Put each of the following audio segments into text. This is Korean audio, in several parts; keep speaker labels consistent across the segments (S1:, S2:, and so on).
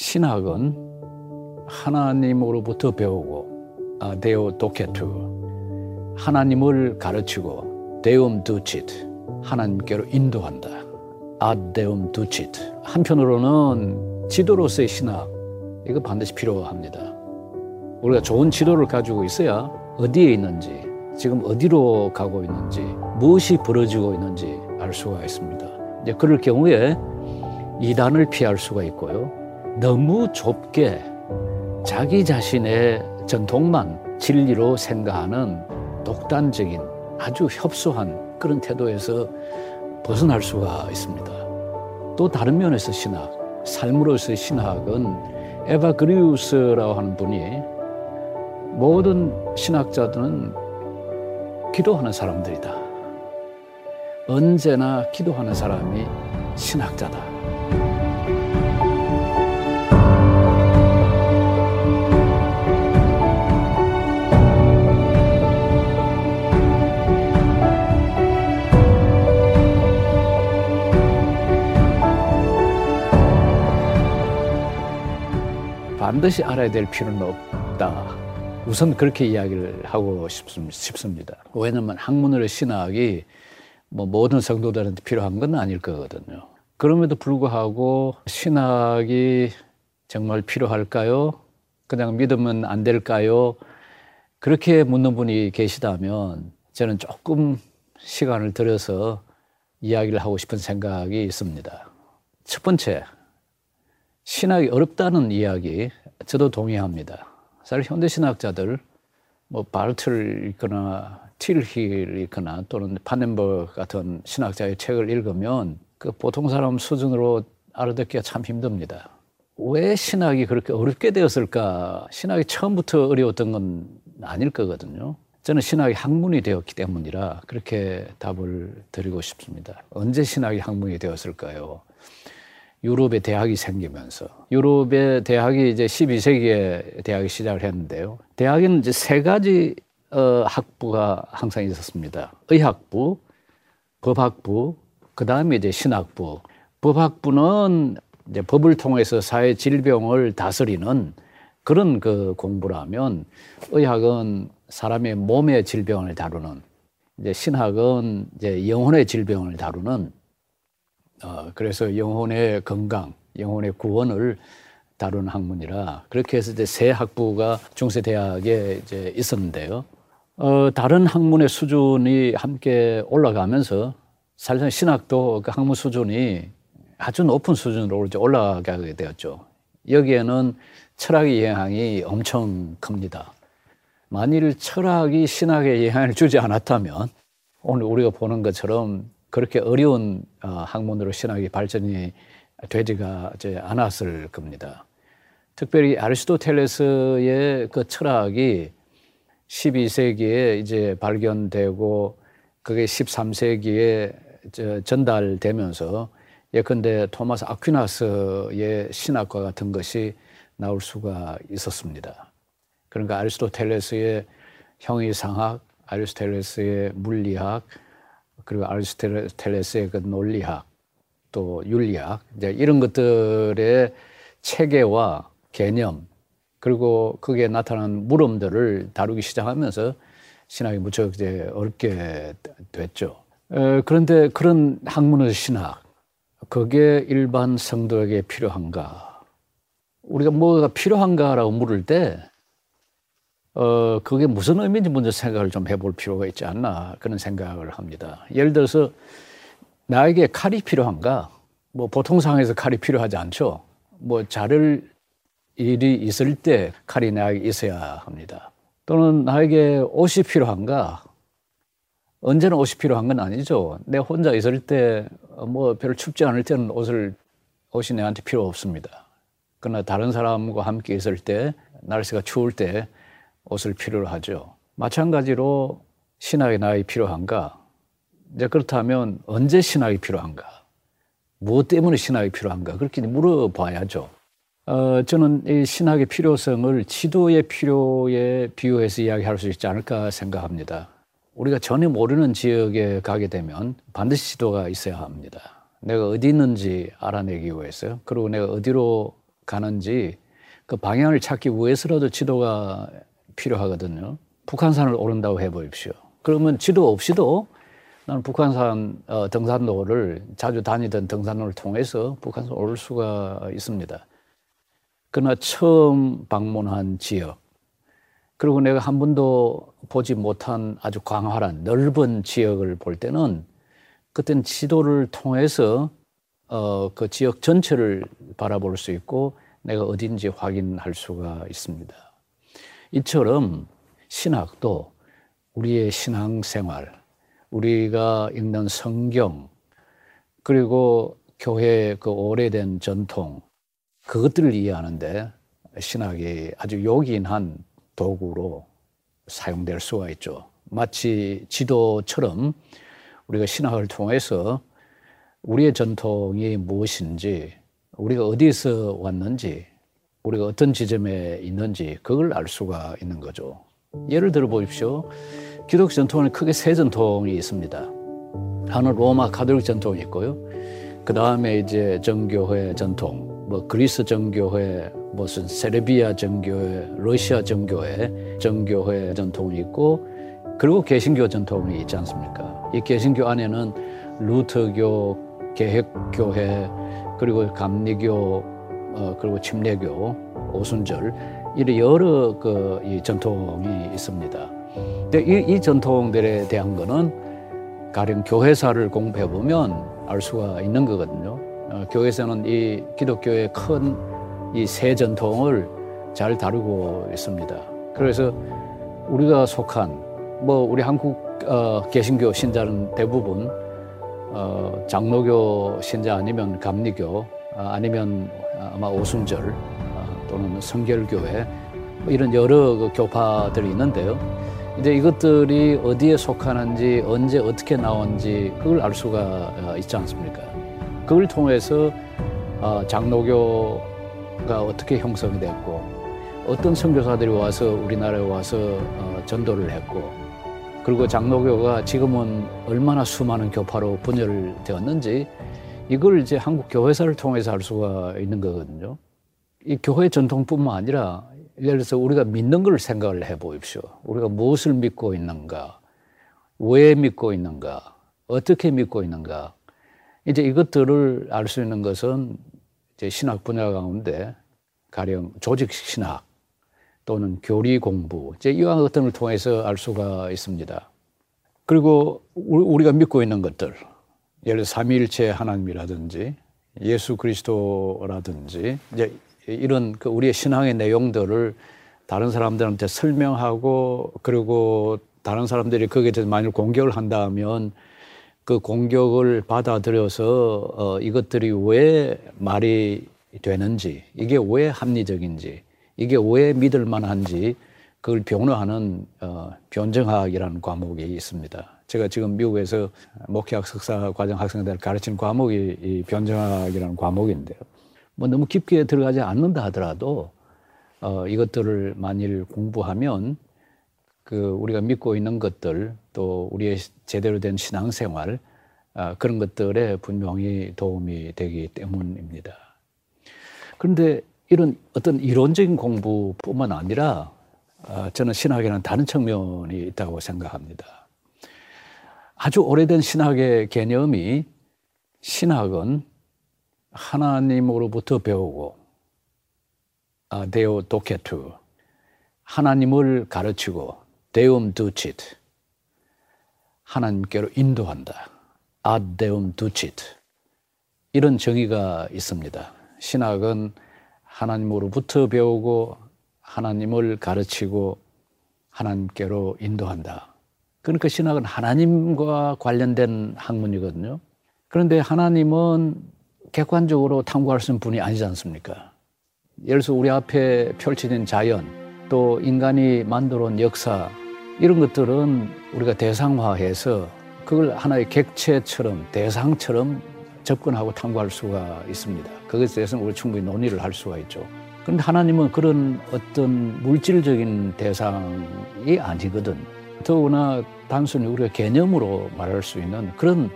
S1: 신학은 하나님으로부터 배우고 아, 데오 도케투 하나님을 가르치고 데움 두치트 하나님께로 인도한다. 아데움 두치트 한편으로는 지도로서의 신학 이거 반드시 필요합니다. 우리가 좋은 지도를 가지고 있어야 어디에 있는지 지금 어디로 가고 있는지 무엇이 벌어지고 있는지 알 수가 있습니다. 이제 그럴 경우에 이단을 피할 수가 있고요. 너무 좁게 자기 자신의 전통만 진리로 생각하는 독단적인 아주 협소한 그런 태도에서 벗어날 수가 있습니다. 또 다른 면에서 신학, 삶으로서의 신학은 에바 그리우스라고 하는 분이 모든 신학자들은 기도하는 사람들이다. 언제나 기도하는 사람이 신학자다. 반드시 알아야 될 필요는 없다. 우선 그렇게 이야기를 하고 싶습니다. 왜냐하면 학문의 신학이 뭐 모든 성도들한테 필요한 건 아닐 거거든요. 그럼에도 불구하고 신학이 정말 필요할까요? 그냥 믿으면 안 될까요? 그렇게 묻는 분이 계시다면 저는 조금 시간을 들여서 이야기를 하고 싶은 생각이 있습니다. 첫 번째, 신학이 어렵다는 이야기 저도 동의합니다. 사실 현대 신학자들 뭐 바르트를 읽거나 틸힐 읽거나 또는 파넨버 같은 신학자의 책을 읽으면 그 보통 사람 수준으로 알아듣기가 참 힘듭니다. 왜 신학이 그렇게 어렵게 되었을까? 신학이 처음부터 어려웠던 건 아닐 거거든요. 저는 신학이 학문이 되었기 때문이라 그렇게 답을 드리고 싶습니다. 언제 신학이 학문이 되었을까요? 유럽의 대학이 생기면서 유럽의 대학이 이제 12세기에 대학이 시작을 했는데요. 대학에는 이제 세 가지 어, 학부가 항상 있었습니다. 의학부, 법학부, 그 다음에 이제 신학부. 법학부는 이제 법을 통해서 사회 질병을 다스리는 그런 그 공부라면 의학은 사람의 몸의 질병을 다루는 이제 신학은 이제 영혼의 질병을 다루는 어, 그래서 영혼의 건강, 영혼의 구원을 다루는 학문이라 그렇게 해서 이제 세 학부가 중세 대학에 이제 있었는데요. 어, 다른 학문의 수준이 함께 올라가면서 사실상 신학도 그 학문 수준이 아주 높은 수준으로 이제 올라가게 되었죠. 여기에는 철학의 영향이 엄청 큽니다. 만일 철학이 신학에 영향을 주지 않았다면 오늘 우리가 보는 것처럼 그렇게 어려운 어, 학문으로 신학이 발전이 되지가 않았을 겁니다. 특별히 아리스토텔레스의 그 철학이 12세기에 이제 발견되고 그게 13세기에 전달되면서 예컨대 토마스 아퀴나스의 신학과 같은 것이 나올 수가 있었습니다. 그러니까 아리스토텔레스의 형이상학, 아리스토텔레스의 물리학, 그리고 아리스토텔레스의 그 논리학, 또 윤리학, 이제 이런 것들의 체계와 개념, 그리고 그게 나타난 물음들을 다루기 시작하면서 신학이 무척 이제 어렵게 됐죠. 에, 그런데 그런 학문의 신학, 그게 일반 성도에게 필요한가? 우리가 뭐가 필요한가라고 물을 때, 어, 그게 무슨 의미인지 먼저 생각을 좀 해볼 필요가 있지 않나 그런 생각을 합니다. 예를 들어서 나에게 칼이 필요한가? 뭐 보통 상황에서 칼이 필요하지 않죠. 뭐 자를 일이 있을 때 칼이 나에게 있어야 합니다. 또는 나에게 옷이 필요한가? 언제나 옷이 필요한 건 아니죠. 내 혼자 있을 때 뭐 별로 춥지 않을 때는 옷을 옷이 내한테 필요 없습니다. 그러나 다른 사람과 함께 있을 때 날씨가 추울 때 옷을 필요로 하죠. 마찬가지로 신학의 나이 필요한가? 이제 그렇다면 언제 신학이 필요한가? 무엇 때문에 신학이 필요한가? 그렇게 물어봐야죠. 어, 저는 이 신학의 필요성을 지도의 필요에 비유해서 이야기할 수 있지 않을까 생각합니다. 우리가 전혀 모르는 지역에 가게 되면 반드시 지도가 있어야 합니다. 내가 어디 있는지 알아내기 위해서, 그리고 내가 어디로 가는지 그 방향을 찾기 위해서라도 지도가 필요하거든요. 북한산을 오른다고 해보십시오. 그러면 지도 없이도 나는 북한산 어, 등산로를 자주 다니던 등산로를 통해서 북한산 오를 수가 있습니다. 그러나 처음 방문한 지역, 그리고 내가 한 번도 보지 못한 아주 광활한 넓은 지역을 볼 때는 그때는 지도를 통해서 어, 그 지역 전체를 바라볼 수 있고 내가 어딘지 확인할 수가 있습니다. 이처럼 신학도 우리의 신앙생활, 우리가 읽는 성경, 그리고 교회의 그 오래된 전통, 그것들을 이해하는데 신학이 아주 요긴한 도구로 사용될 수가 있죠. 마치 지도처럼 우리가 신학을 통해서 우리의 전통이 무엇인지, 우리가 어디서 왔는지, 우리가 어떤 지점에 있는지 그걸 알 수가 있는 거죠. 예를 들어 보십시오. 기독 전통은 크게 세 전통이 있습니다. 하나는 로마 가톨릭 전통이 있고요. 그 다음에 이제 정교회 전통, 뭐 그리스 정교회, 무슨 세르비아 정교회, 러시아 정교회, 정교회 전통이 있고, 그리고 개신교 전통이 있지 않습니까? 이 개신교 안에는 루터교, 개혁교회, 그리고 감리교, 어, 그리고 침례교, 오순절, 이런 여러 그 이 전통이 있습니다. 근데 이, 이 전통들에 대한 거는 가령 교회사를 공부해 보면 알 수가 있는 거거든요. 어, 교회에서는 이 기독교의 큰 이 세 전통을 잘 다루고 있습니다. 그래서 우리가 속한 뭐 우리 한국 어, 개신교 신자는 대부분 어, 장로교 신자 아니면 감리교 아, 아니면 아마 오순절 어, 또는 성결교회 뭐 이런 여러 그 교파들이 있는데요. 이제 이것들이 어디에 속하는지 언제 어떻게 나온지 그걸 알 수가 어, 있지 않습니까? 그걸 통해서 어, 장로교가 어떻게 형성이 됐고 어떤 선교사들이 와서 우리나라에 와서 어, 전도를 했고 그리고 장로교가 지금은 얼마나 수많은 교파로 분열되었는지 이걸 이제 한국 교회사를 통해서 알 수가 있는 거거든요. 이 교회 전통뿐만 아니라 예를 들어서 우리가 믿는 걸 생각을 해 보십시오. 우리가 무엇을 믿고 있는가? 왜 믿고 있는가? 어떻게 믿고 있는가? 이제 이것들을 알 수 있는 것은 이제 신학 분야 가운데 가령 조직 신학 또는 교리 공부 이제 이와 같은 걸 통해서 알 수가 있습니다. 그리고 우리가 믿고 있는 것들 예를 삼위일체 하나님이라든지 예수 그리스도라든지 이제 이런 그 우리의 신앙의 내용들을 다른 사람들한테 설명하고 그리고 다른 사람들이 거기에 대해서 만일 공격을 한다면 그 공격을 받아들여서 어, 이것들이 왜 말이 되는지 이게 왜 합리적인지 이게 왜 믿을 만한지 그걸 변호하는 어, 변정학이라는 과목이 있습니다. 제가 지금 미국에서 목회학 석사 과정 학생들 가르치는 과목이 이 변정학이라는 과목인데요. 뭐 너무 깊게 들어가지 않는다 하더라도 어, 이것들을 만일 공부하면 그 우리가 믿고 있는 것들 또 우리의 제대로 된 신앙생활 아, 그런 것들에 분명히 도움이 되기 때문입니다. 그런데 이런 어떤 이론적인 공부뿐만 아니라 아, 저는 신학에는 다른 측면이 있다고 생각합니다. 아주 오래된 신학의 개념이 신학은 하나님으로부터 배우고 아, 데오 도케투 하나님을 가르치고 데움 두치트 하나님께로 인도한다. 아데움 두치트 이런 정의가 있습니다. 신학은 하나님으로부터 배우고 하나님을 가르치고 하나님께로 인도한다. 그러니까 신학은 하나님과 관련된 학문이거든요. 그런데 하나님은 객관적으로 탐구할 수 있는 분이 아니지 않습니까? 예를 들어서 우리 앞에 펼쳐진 자연, 또 인간이 만들어 온 역사, 이런 것들은 우리가 대상화해서 그걸 하나의 객체처럼, 대상처럼 접근하고 탐구할 수가 있습니다. 그것에 대해서는 우리 충분히 논의를 할 수가 있죠. 그런데 하나님은 그런 어떤 물질적인 대상이 아니거든. 더구나 단순히 우리가 개념으로 말할 수 있는 그런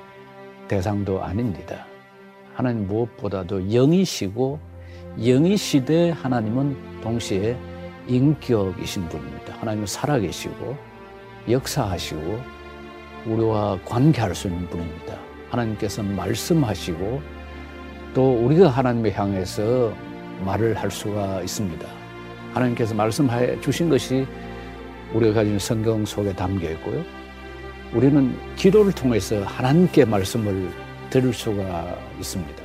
S1: 대상도 아닙니다. 하나님 무엇보다도 영이시고 영이 시대 하나님은 동시에 인격이신 분입니다. 하나님은 살아계시고 역사하시고 우리와 관계할 수 있는 분입니다. 하나님께서는 말씀하시고 또 우리가 하나님을 향해서 말을 할 수가 있습니다. 하나님께서 말씀해 주신 것이 우리가 가진 성경 속에 담겨 있고요. 우리는 기도를 통해서 하나님께 말씀을 들을 수가 있습니다.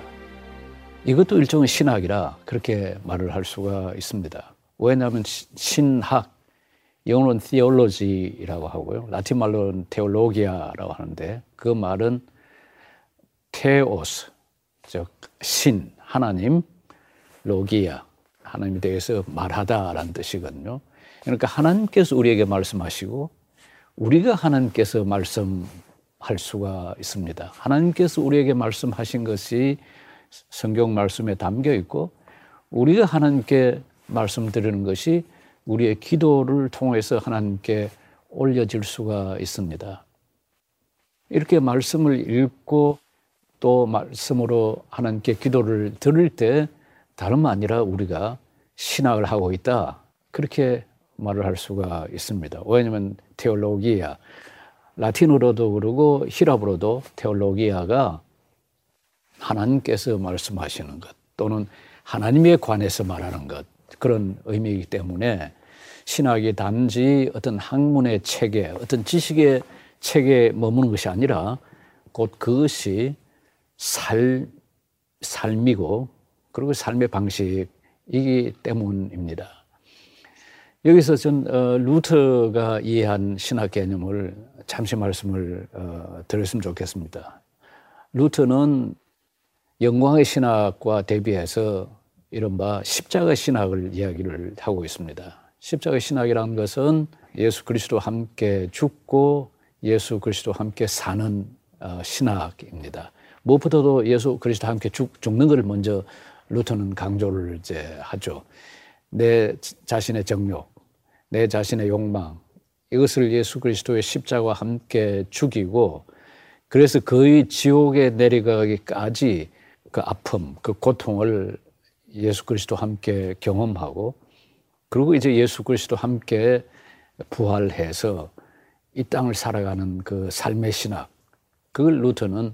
S1: 이것도 일종의 신학이라 그렇게 말을 할 수가 있습니다. 왜냐하면 신학, 영어로는 theology라고 하고요. 라틴 말로는 theologia라고 하는데 그 말은 테오스, 즉 신, 하나님, 로기아, 하나님에 대해서 말하다라는 뜻이거든요. 그러니까 하나님께서 우리에게 말씀하시고 우리가 하나님께서 말씀할 수가 있습니다. 하나님께서 우리에게 말씀하신 것이 성경 말씀에 담겨 있고 우리가 하나님께 말씀드리는 것이 우리의 기도를 통해서 하나님께 올려질 수가 있습니다. 이렇게 말씀을 읽고 또 말씀으로 하나님께 기도를 들을 때 다름 아니라 우리가 신학을 하고 있다. 그렇게 말을 할 수가 있습니다. 왜냐하면 테올로기아, 라틴어로도 그러고 히랍어로도 테올로기아가 하나님께서 말씀하시는 것 또는 하나님에 관해서 말하는 것 그런 의미이기 때문에 신학이 단지 어떤 학문의 체계, 어떤 지식의 체계에 머무는 것이 아니라 곧 그것이 살, 삶이고 그리고 삶의 방식이기 때문입니다. 여기서 전 어, 루터가 이해한 신학 개념을 잠시 말씀을 어, 드렸으면 좋겠습니다. 루터는 영광의 신학과 대비해서 이른바 십자가 신학을 이야기를 하고 있습니다. 십자가 신학이라는 것은 예수 그리스도 함께 죽고 예수 그리스도 함께 사는 어, 신학입니다. 무엇보다도 예수 그리스도 함께 죽, 죽는 것을 먼저 루터는 강조를 이제 하죠. 내 자신의 정욕, 내 자신의 욕망, 이것을 예수 그리스도의 십자가와 함께 죽이고 그래서 거의 지옥에 내려가기까지 그 아픔, 그 고통을 예수 그리스도 함께 경험하고 그리고 이제 예수 그리스도 함께 부활해서 이 땅을 살아가는 그 삶의 신학, 그걸 루터는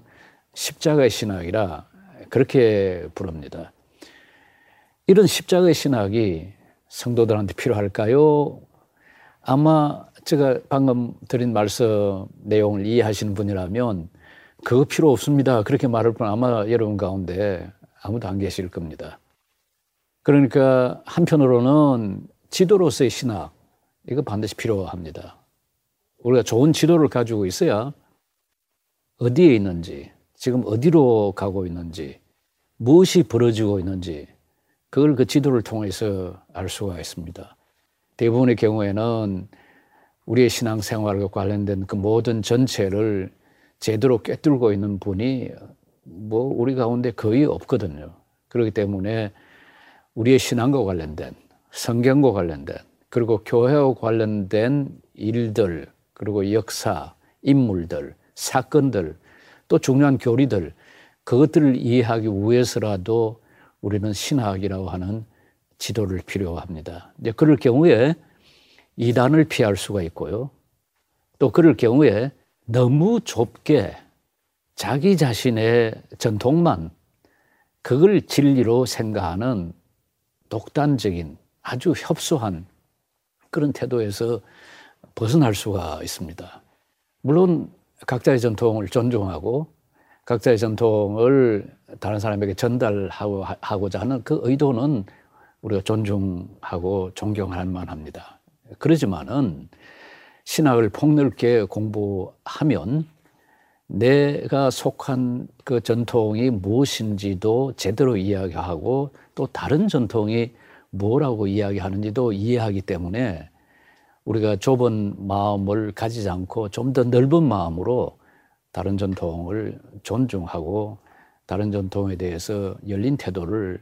S1: 십자가의 신학이라 그렇게 부릅니다. 이런 십자가의 신학이 성도들한테 필요할까요? 아마 제가 방금 드린 말씀 내용을 이해하시는 분이라면 그거 필요 없습니다. 그렇게 말할 분 아마 여러분 가운데 아무도 안 계실 겁니다. 그러니까 한편으로는 지도로서의 신학, 이거 반드시 필요합니다. 우리가 좋은 지도를 가지고 있어야 어디에 있는지, 지금 어디로 가고 있는지, 무엇이 벌어지고 있는지, 그걸 그 지도를 통해서 알 수가 있습니다. 대부분의 경우에는 우리의 신앙생활과 관련된 그 모든 전체를 제대로 꿰뚫고 있는 분이 뭐 우리 가운데 거의 없거든요. 그렇기 때문에 우리의 신앙과 관련된 성경과 관련된 그리고 교회와 관련된 일들 그리고 역사, 인물들, 사건들 또 중요한 교리들 그것들을 이해하기 위해서라도 우리는 신학이라고 하는 지도를 필요합니다. 이제 그럴 경우에 이단을 피할 수가 있고요. 또 그럴 경우에 너무 좁게 자기 자신의 전통만 그걸 진리로 생각하는 독단적인 아주 협소한 그런 태도에서 벗어날 수가 있습니다. 물론 각자의 전통을 존중하고 각자의 전통을 다른 사람에게 전달하고자 하는 그 의도는 우리가 존중하고 존경할 만합니다. 그러지만은 신학을 폭넓게 공부하면 내가 속한 그 전통이 무엇인지도 제대로 이야기하고 또 다른 전통이 뭐라고 이야기하는지도 이해하기 때문에 우리가 좁은 마음을 가지지 않고 좀 더 넓은 마음으로 다른 전통을 존중하고 다른 전통에 대해서 열린 태도를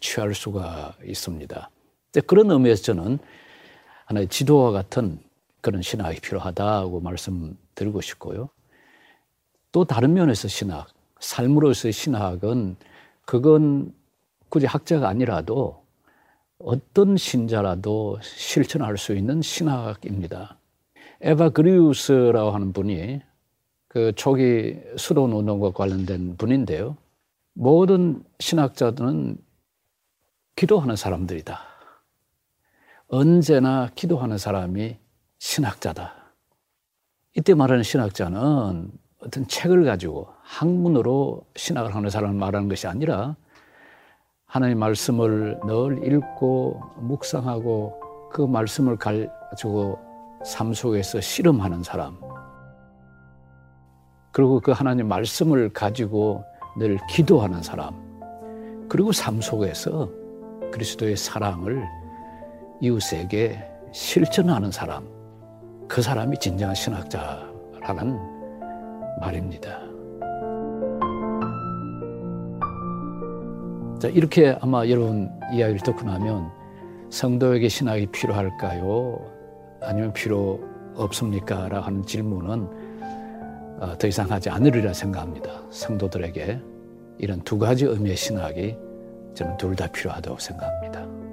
S1: 취할 수가 있습니다. 그런 의미에서 저는 하나의 지도와 같은 그런 신학이 필요하다고 말씀드리고 싶고요. 또 다른 면에서 신학, 삶으로서의 신학은 그건 굳이 학자가 아니라도 어떤 신자라도 실천할 수 있는 신학입니다. 에바 그리우스라고 하는 분이 그 초기 수도 운동과 관련된 분인데요. 모든 신학자들은 기도하는 사람들이다. 언제나 기도하는 사람이 신학자다. 이때 말하는 신학자는 어떤 책을 가지고 학문으로 신학을 하는 사람을 말하는 것이 아니라 하나님의 말씀을 늘 읽고 묵상하고 그 말씀을 가지고 삶 속에서 실험하는 사람. 그리고 그 하나님 말씀을 가지고 늘 기도하는 사람. 그리고 삶 속에서 그리스도의 사랑을 이웃에게 실천하는 사람. 그 사람이 진정한 신학자라는 말입니다. 자, 이렇게 아마 여러분 이야기를 듣고 나면 성도에게 신학이 필요할까요? 아니면 필요 없습니까? 라고 하는 질문은 어, 더 이상 하지 않으리라 생각합니다. 성도들에게 이런 두 가지 의미의 신학이 저는 둘 다 필요하다고 생각합니다.